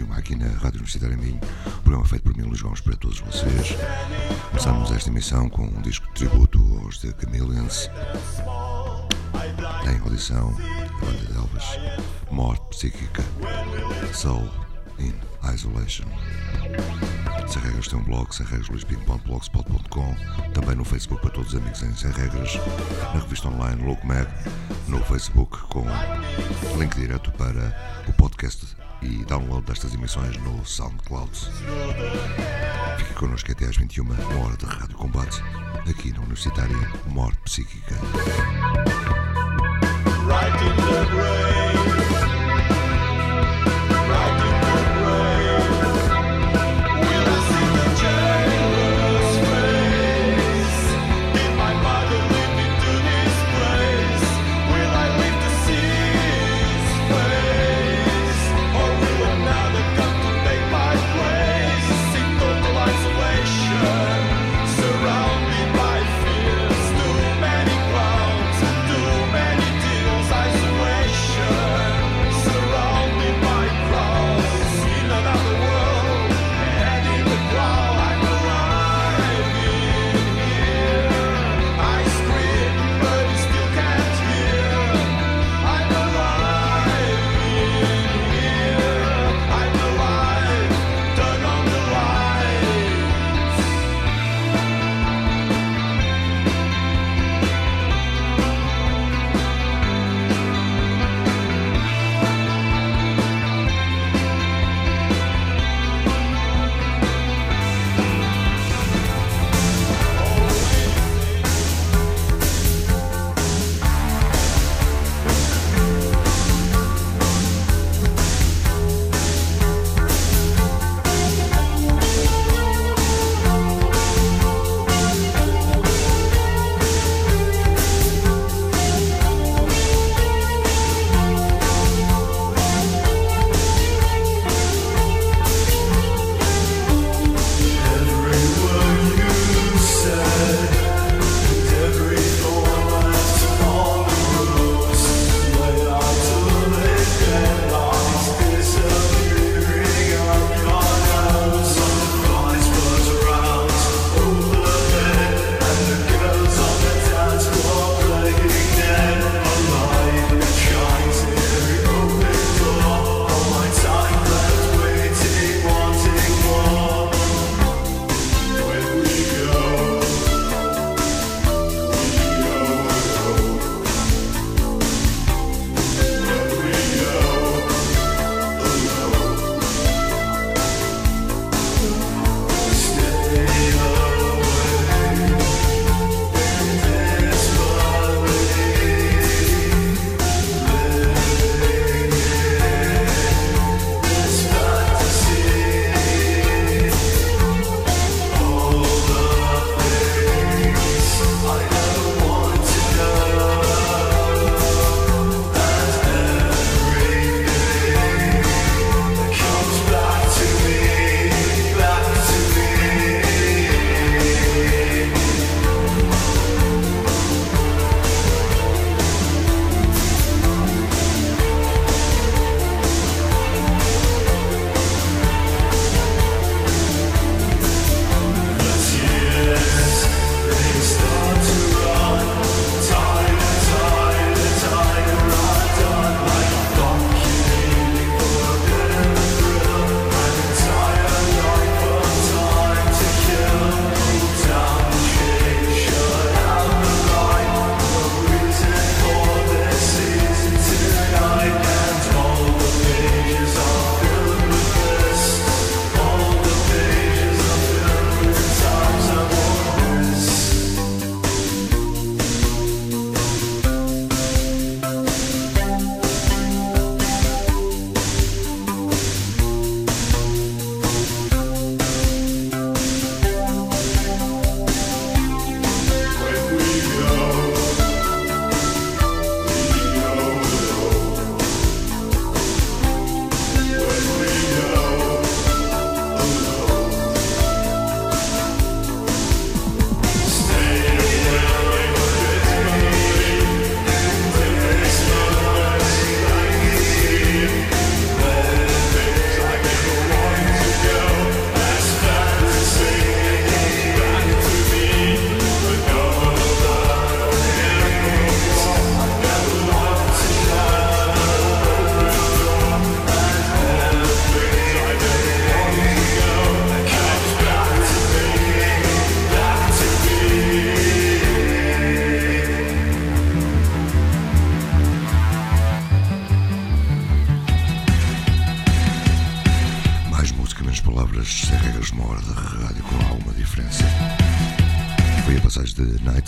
Sábados, 20 e 21, aqui na Rádio Universitária Minho. Um programa feito por mim, Luís Gomes, para todos vocês. Começamos esta emissão com um disco de tributo aos The Chameleons. Em audição, a banda de Elvis, Morte Psíquica, Soul in Isolation. Sem Regras tem um blog, semregrasluispinho.blogspot.com Também no Facebook para todos os amigos em Sem Regras Na revista online Louco Mag No Facebook com link direto para o podcast E download destas emissões no SoundCloud. Fique connosco até às 21 Uma hora de Rádio Combate Aqui na Universitária Morte Psíquica. Right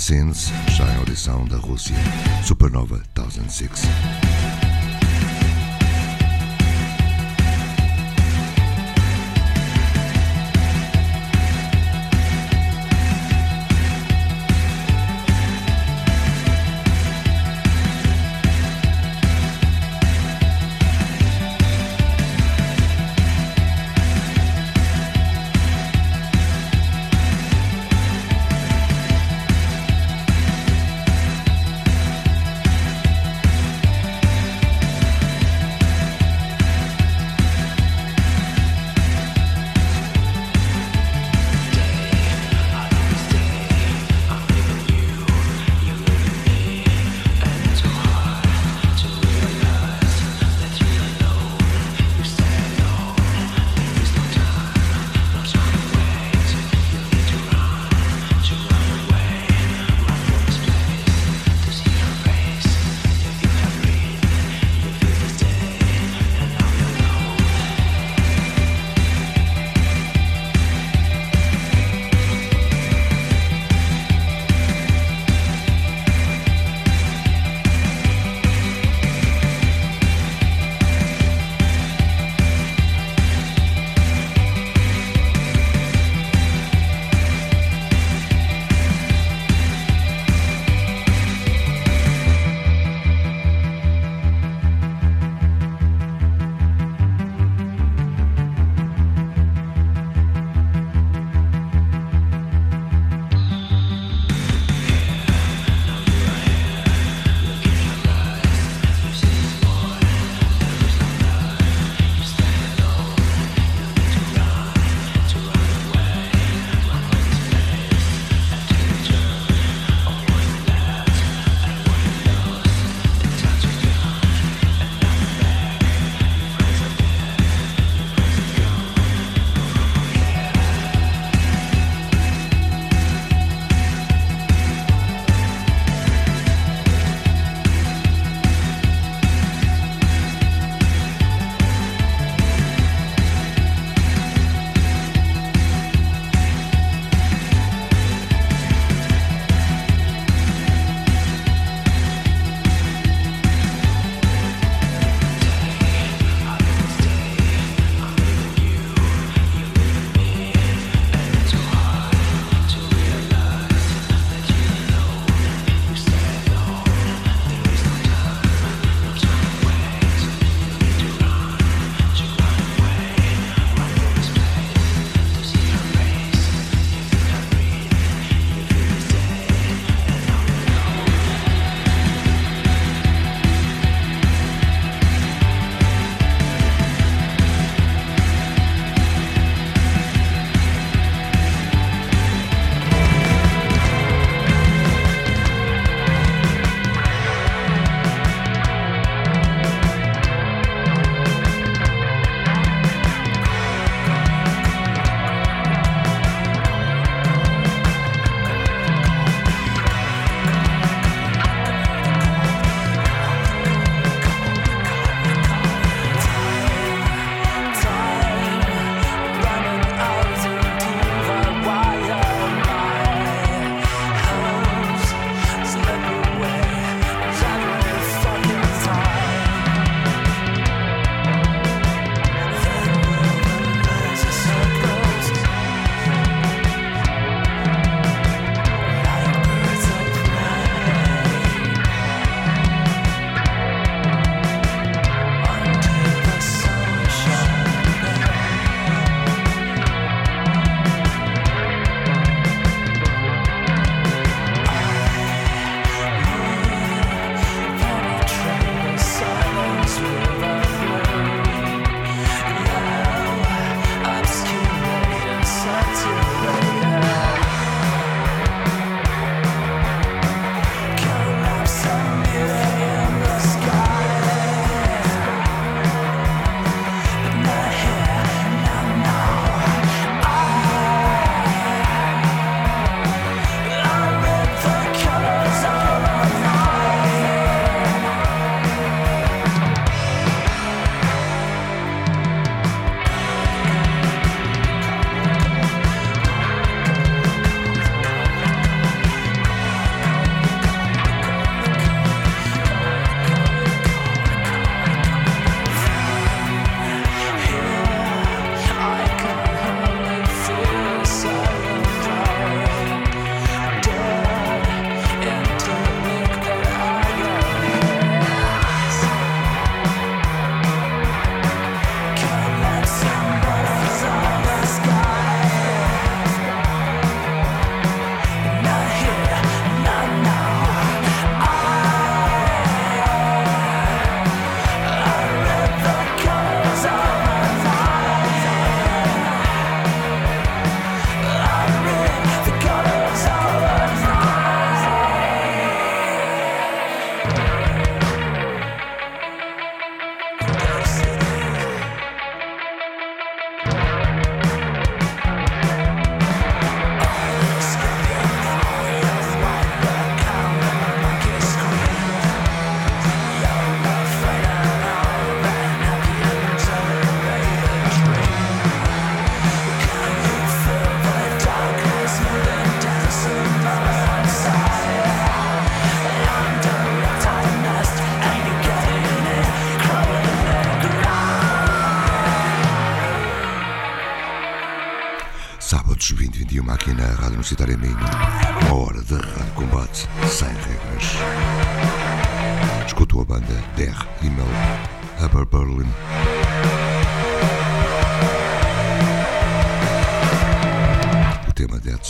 Scenes, já em audição da Rússia, Supernova 2006.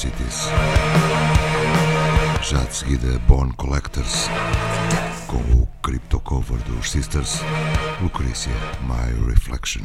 Cities. Já de seguida Bone Collectors com o crypto cover dos Sisters, Lucrecia, My Reflection.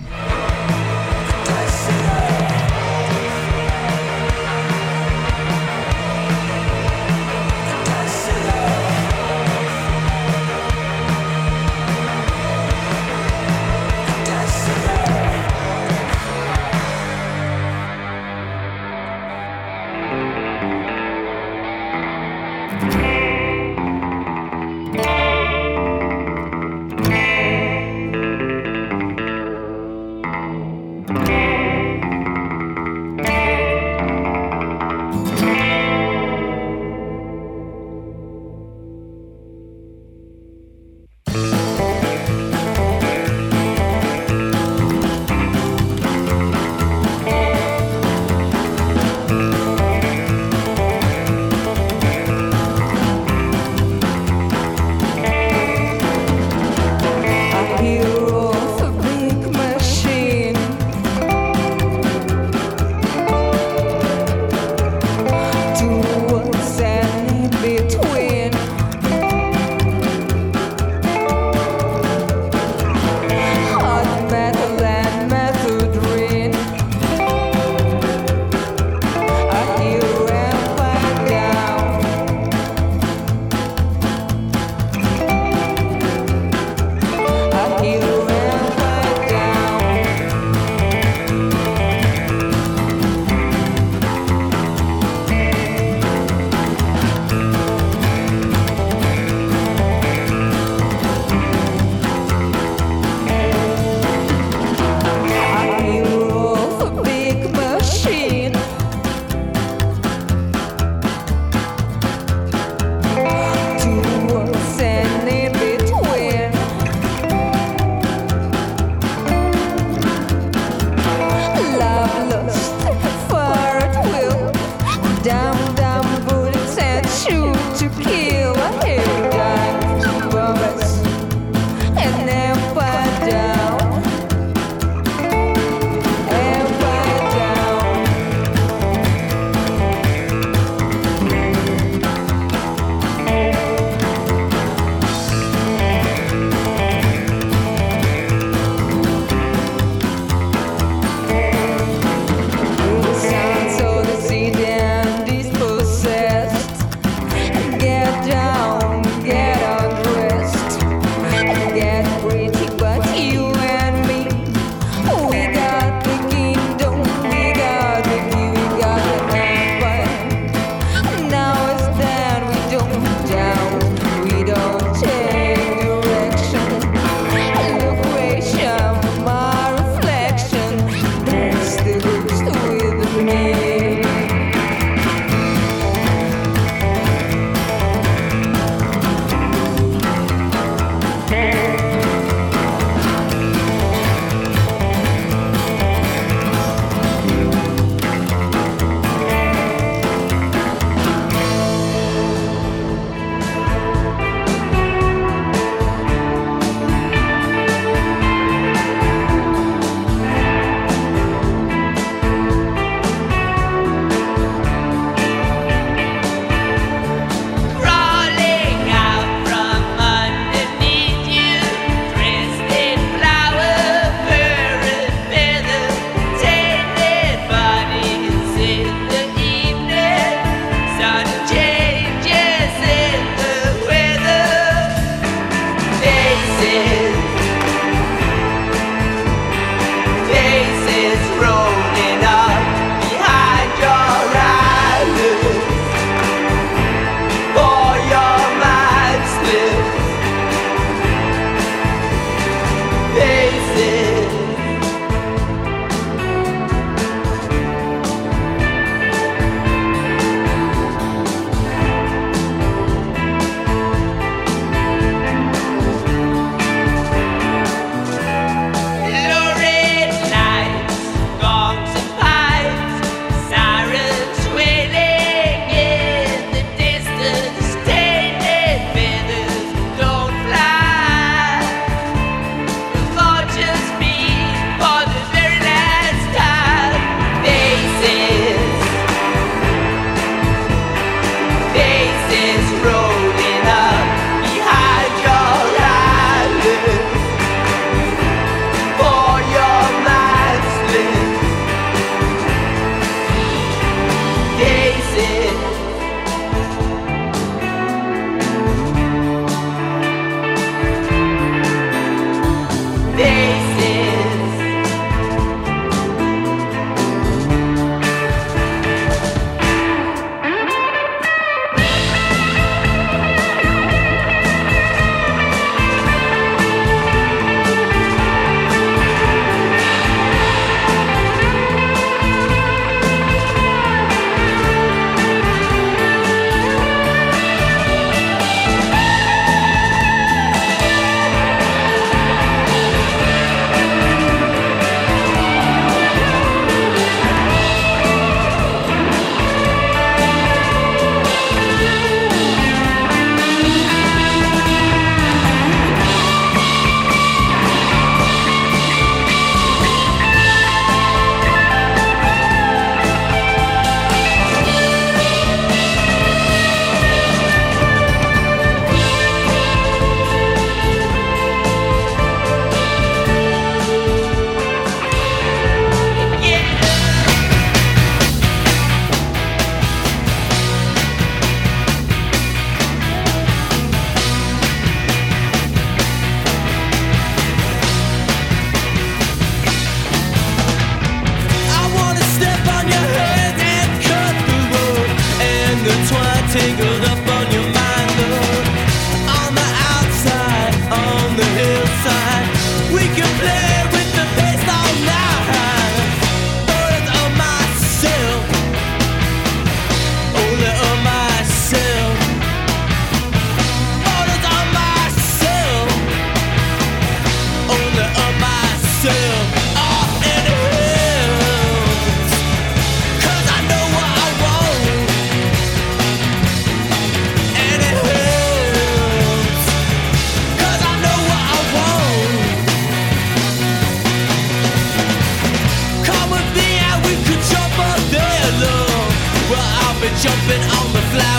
jumping on the flower.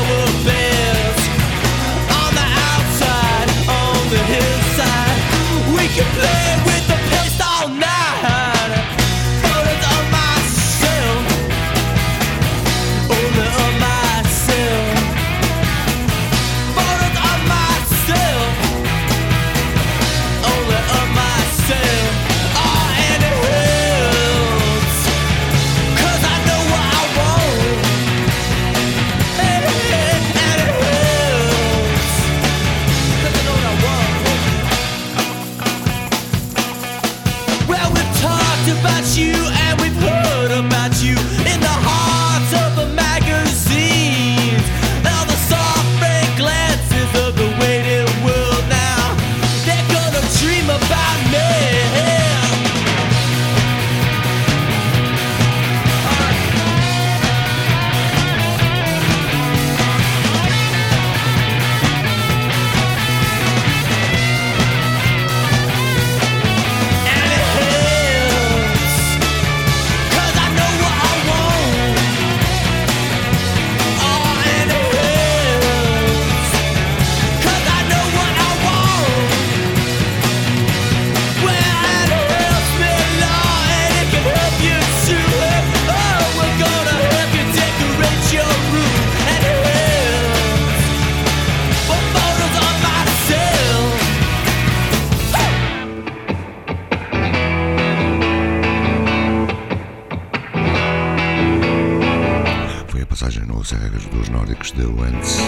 passagem no Oceano dos Nórdicos de Wentz.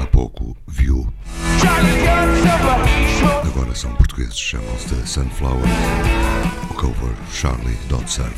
Há pouco, viu. Agora são portugueses, chamam-se de Sunflower. O cover Charlie Don't Surf.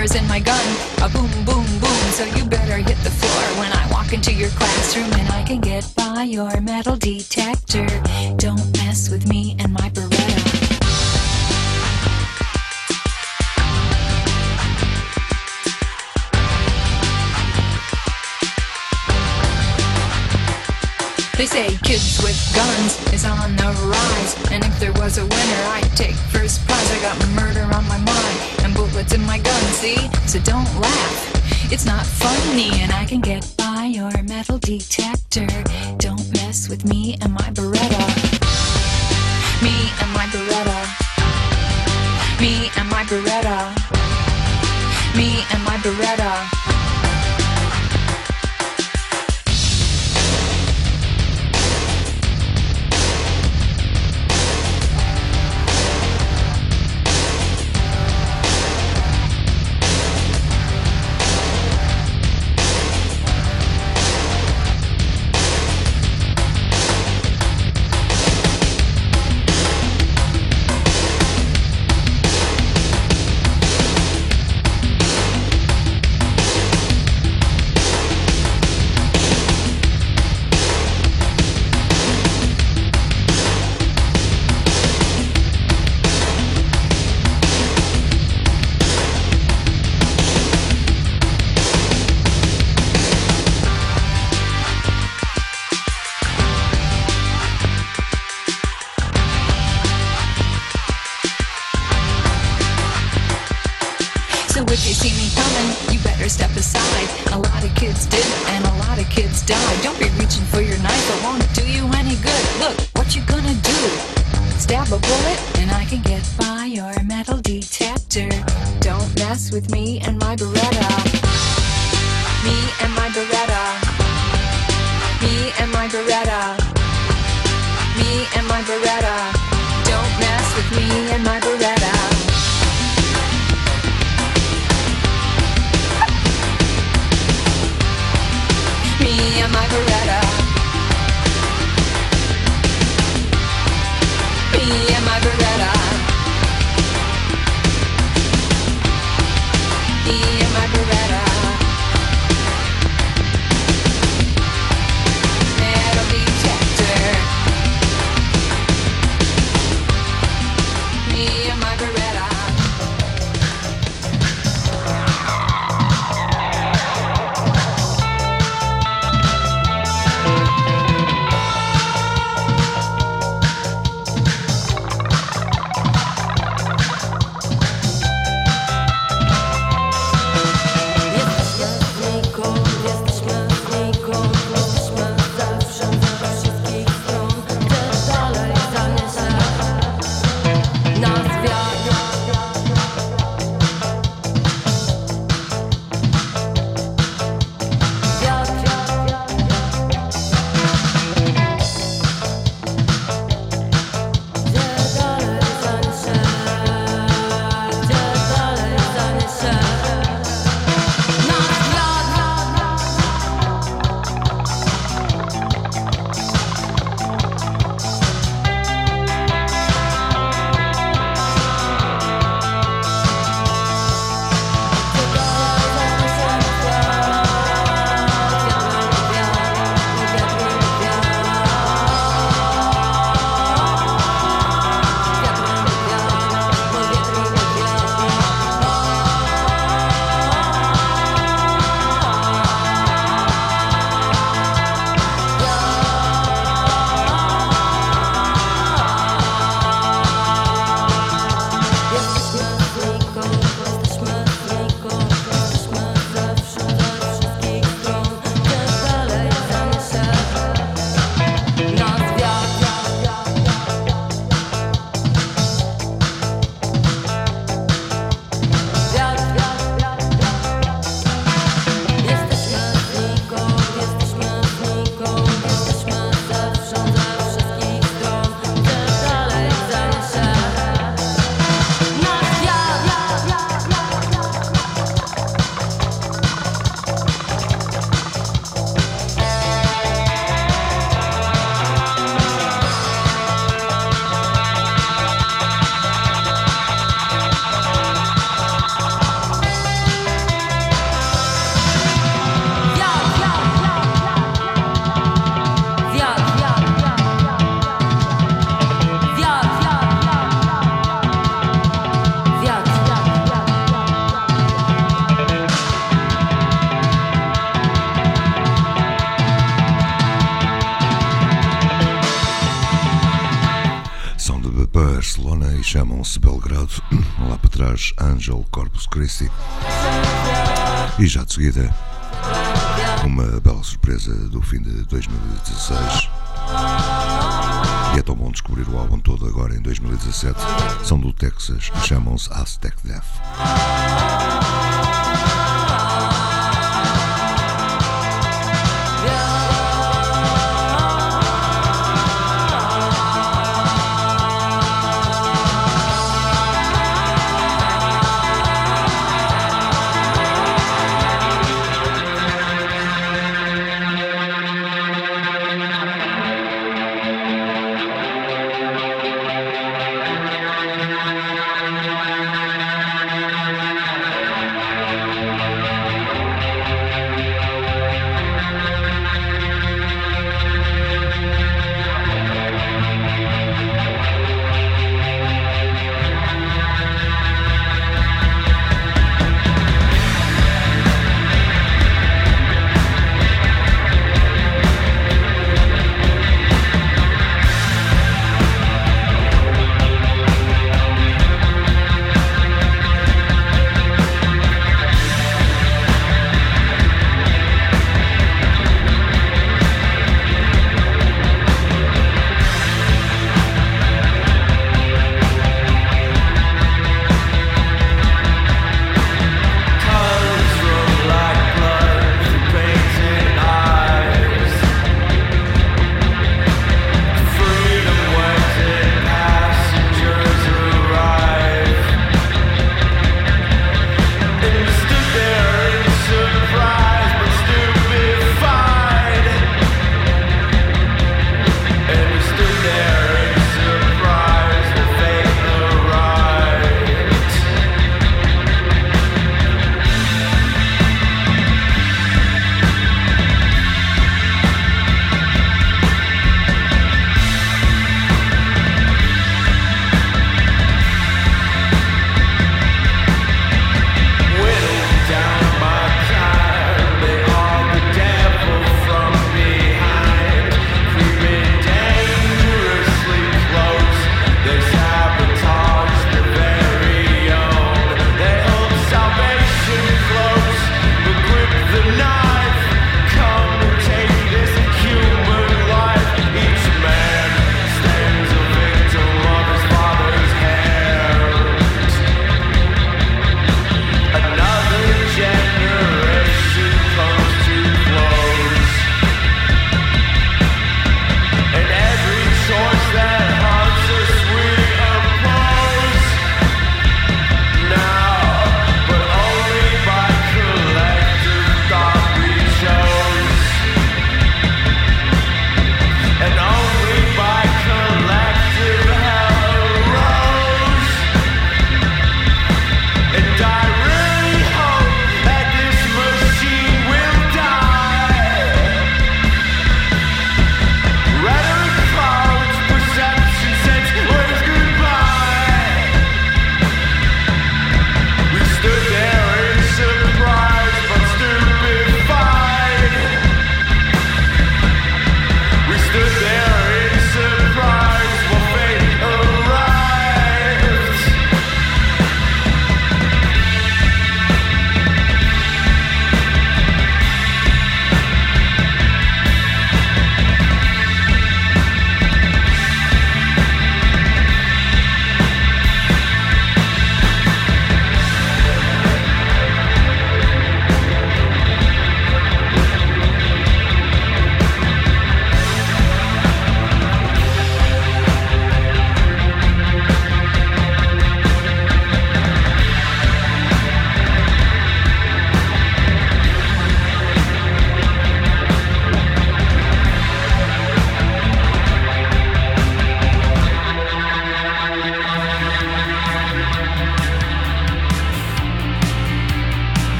in my gun. A boom, boom, boom, so you better hit the floor when I walk into your classroom and I can get by your metal detector. Don't mess with me and my Beretta. They say kids with guns is on the rise. And if there was a winner, I'd take first prize. I got murder on my mind see? So don't laugh. It's not funny, and I can get by your metal detector. Don't mess with me and my Beretta. Me and my Beretta. Me and my Beretta. Me and my Beretta. Belgrado. Lá para trás, Angel Corpus Christi. E já de seguida, uma bela surpresa do fim de 2016. E é tão bom descobrir o álbum todo agora em 2017. São do Texas chamam-se Aztec Death.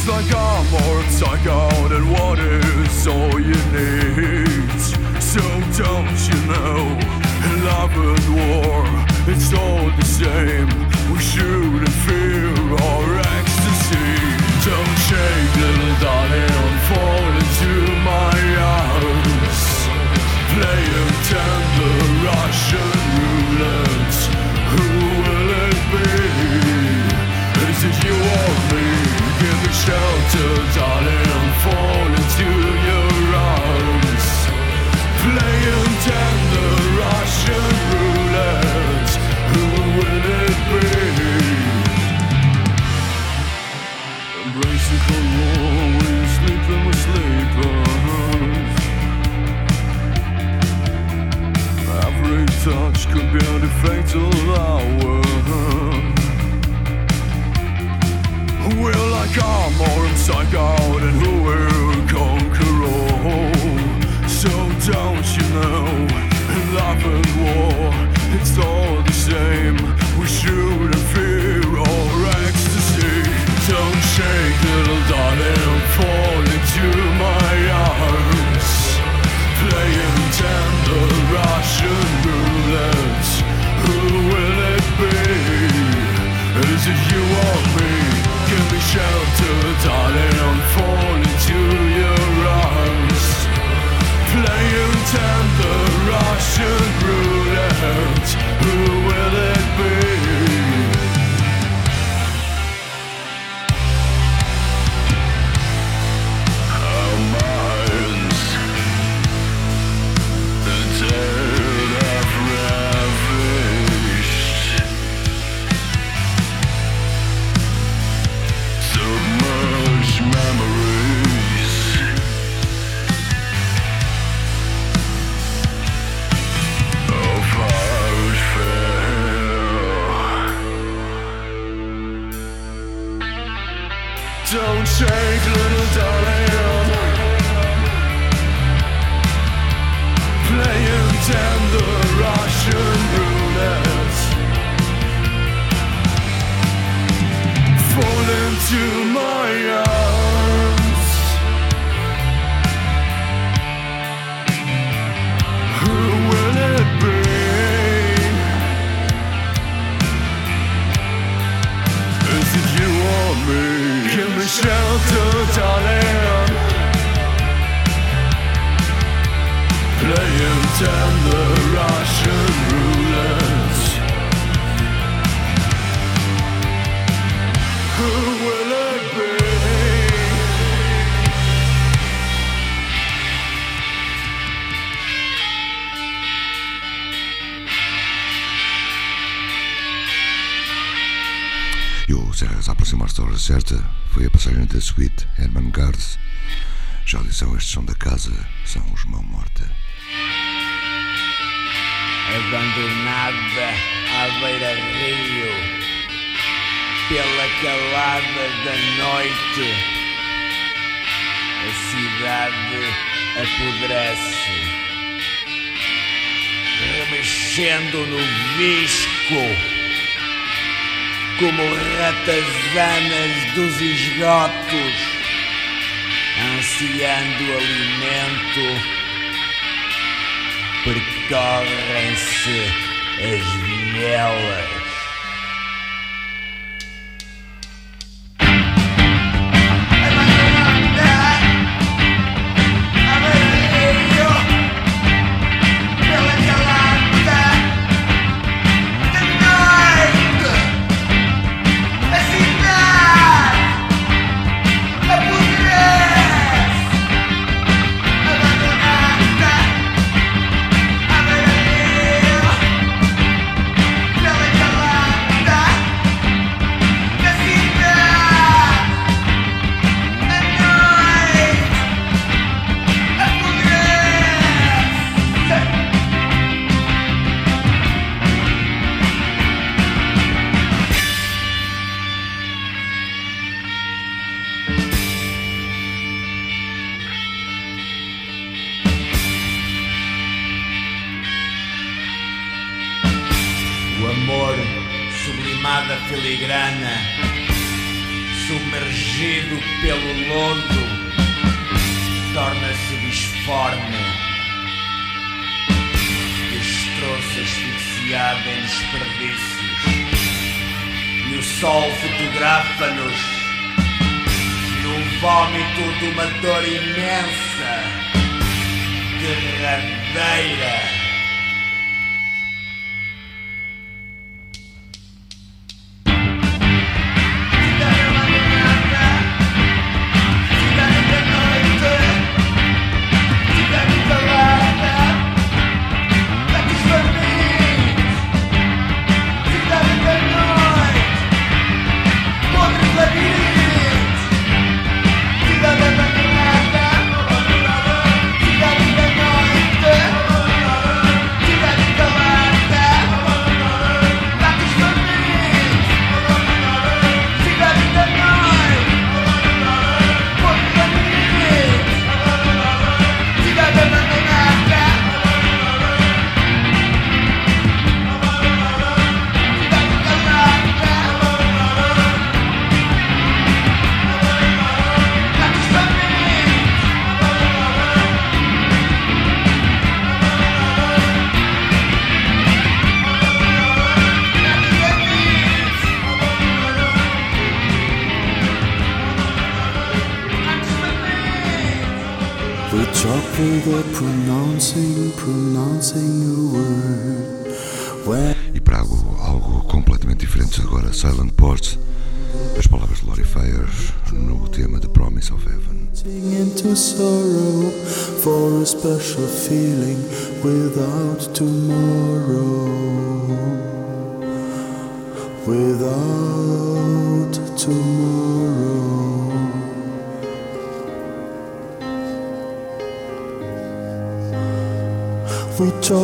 Just like I'm more psycho than what is all you need. So don't you know, in love and war, it's all the same. We shouldn't fear or ecstasy. Don't shake, little darling, fall into my arms. Playing tender Russian shelter, darling, fall into your arms. Playing tender Russian roulette. Who will it be? You're sleeping with. Every touch could be the fatal hour. We're like armor and and who will conquer all. So don't you know, love and war, it's all the same. We shouldn't fear or ecstasy. Don't shake, little darling, fall into my shelter, darling. I'm falling to your arms. Playing tender Russian roulette. Who will it certa foi a passagem da suíte Herman Garth. Já disseram estes são da casa, são os mão morta. abandonada à beira-rio, pela calada da noite, a cidade apodrece, remexendo no visco, como ratazanas dos esgotos, ansiando alimento percorrem-se as vielas.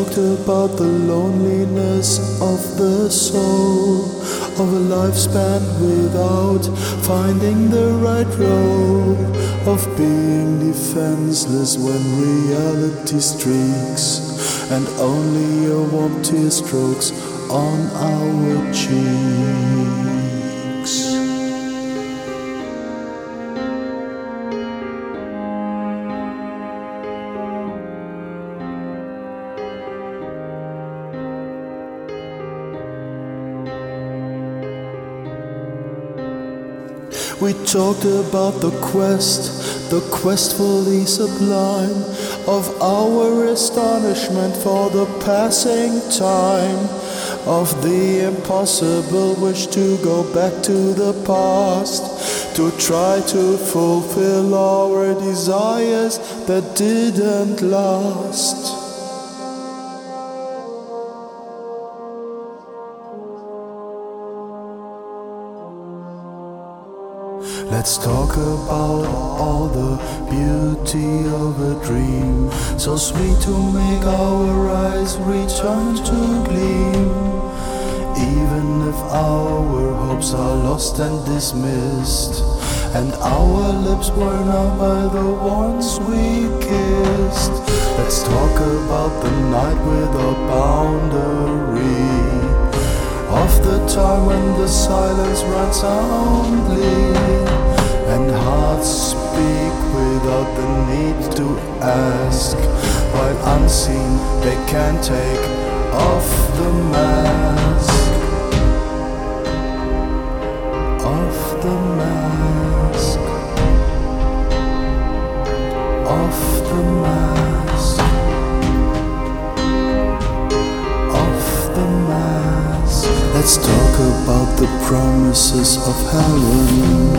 Talked about the loneliness of the soul, of a lifespan without finding the right role, of being defenseless when reality streaks, and only a warm tear strokes on our cheeks. Talked about the quest, the quest for the sublime, of our astonishment for the passing time, of the impossible wish to go back to the past, to try to fulfill our desires that didn't last. Let's talk about all the beauty of a dream, so sweet to make our eyes return to gleam. Even if our hopes are lost and dismissed, and our lips burn out by the ones we kissed. Let's talk about the night without boundary of the time when the silence runs soundly and hearts speak without the need to ask while unseen they can take off the mask. Off the mask. Off the mask of heaven,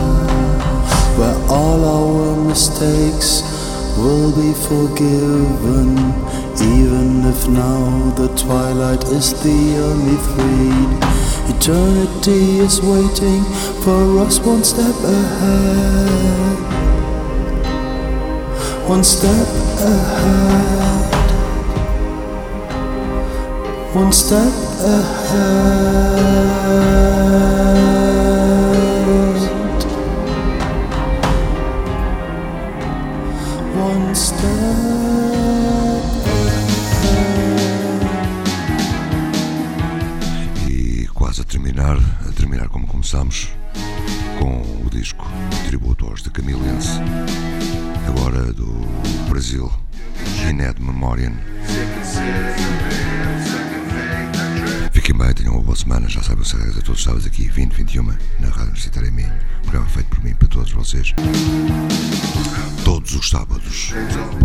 where all our mistakes will be forgiven, even if now the twilight is the only freed. Eternity is waiting for us one step ahead, one step ahead one step ahead. camilense, agora do Brasil, Giné de Memoriam. Fiquem bem, tenham uma boa semana, já sabem o segredo a todos os sábados aqui, 20, 21, na Rádio Universitária MN, programa feito por mim para todos vocês, todos os sábados.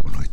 Boa noite.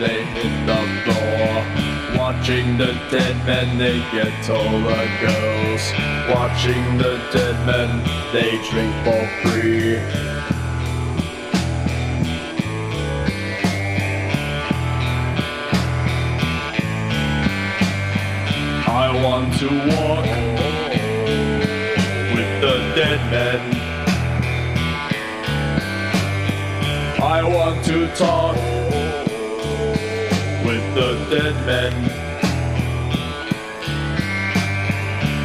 They hit the floor. Watching the dead men, they get all the girls. Watching the dead men, they drink for free. I want to walk with the dead men. I want to talk dead men.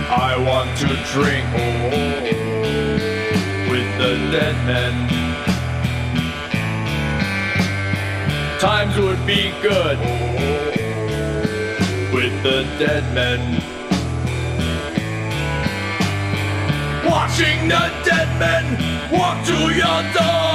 I want to drink with the dead men. Times would be good with the dead men. Watching the dead men walk to your door,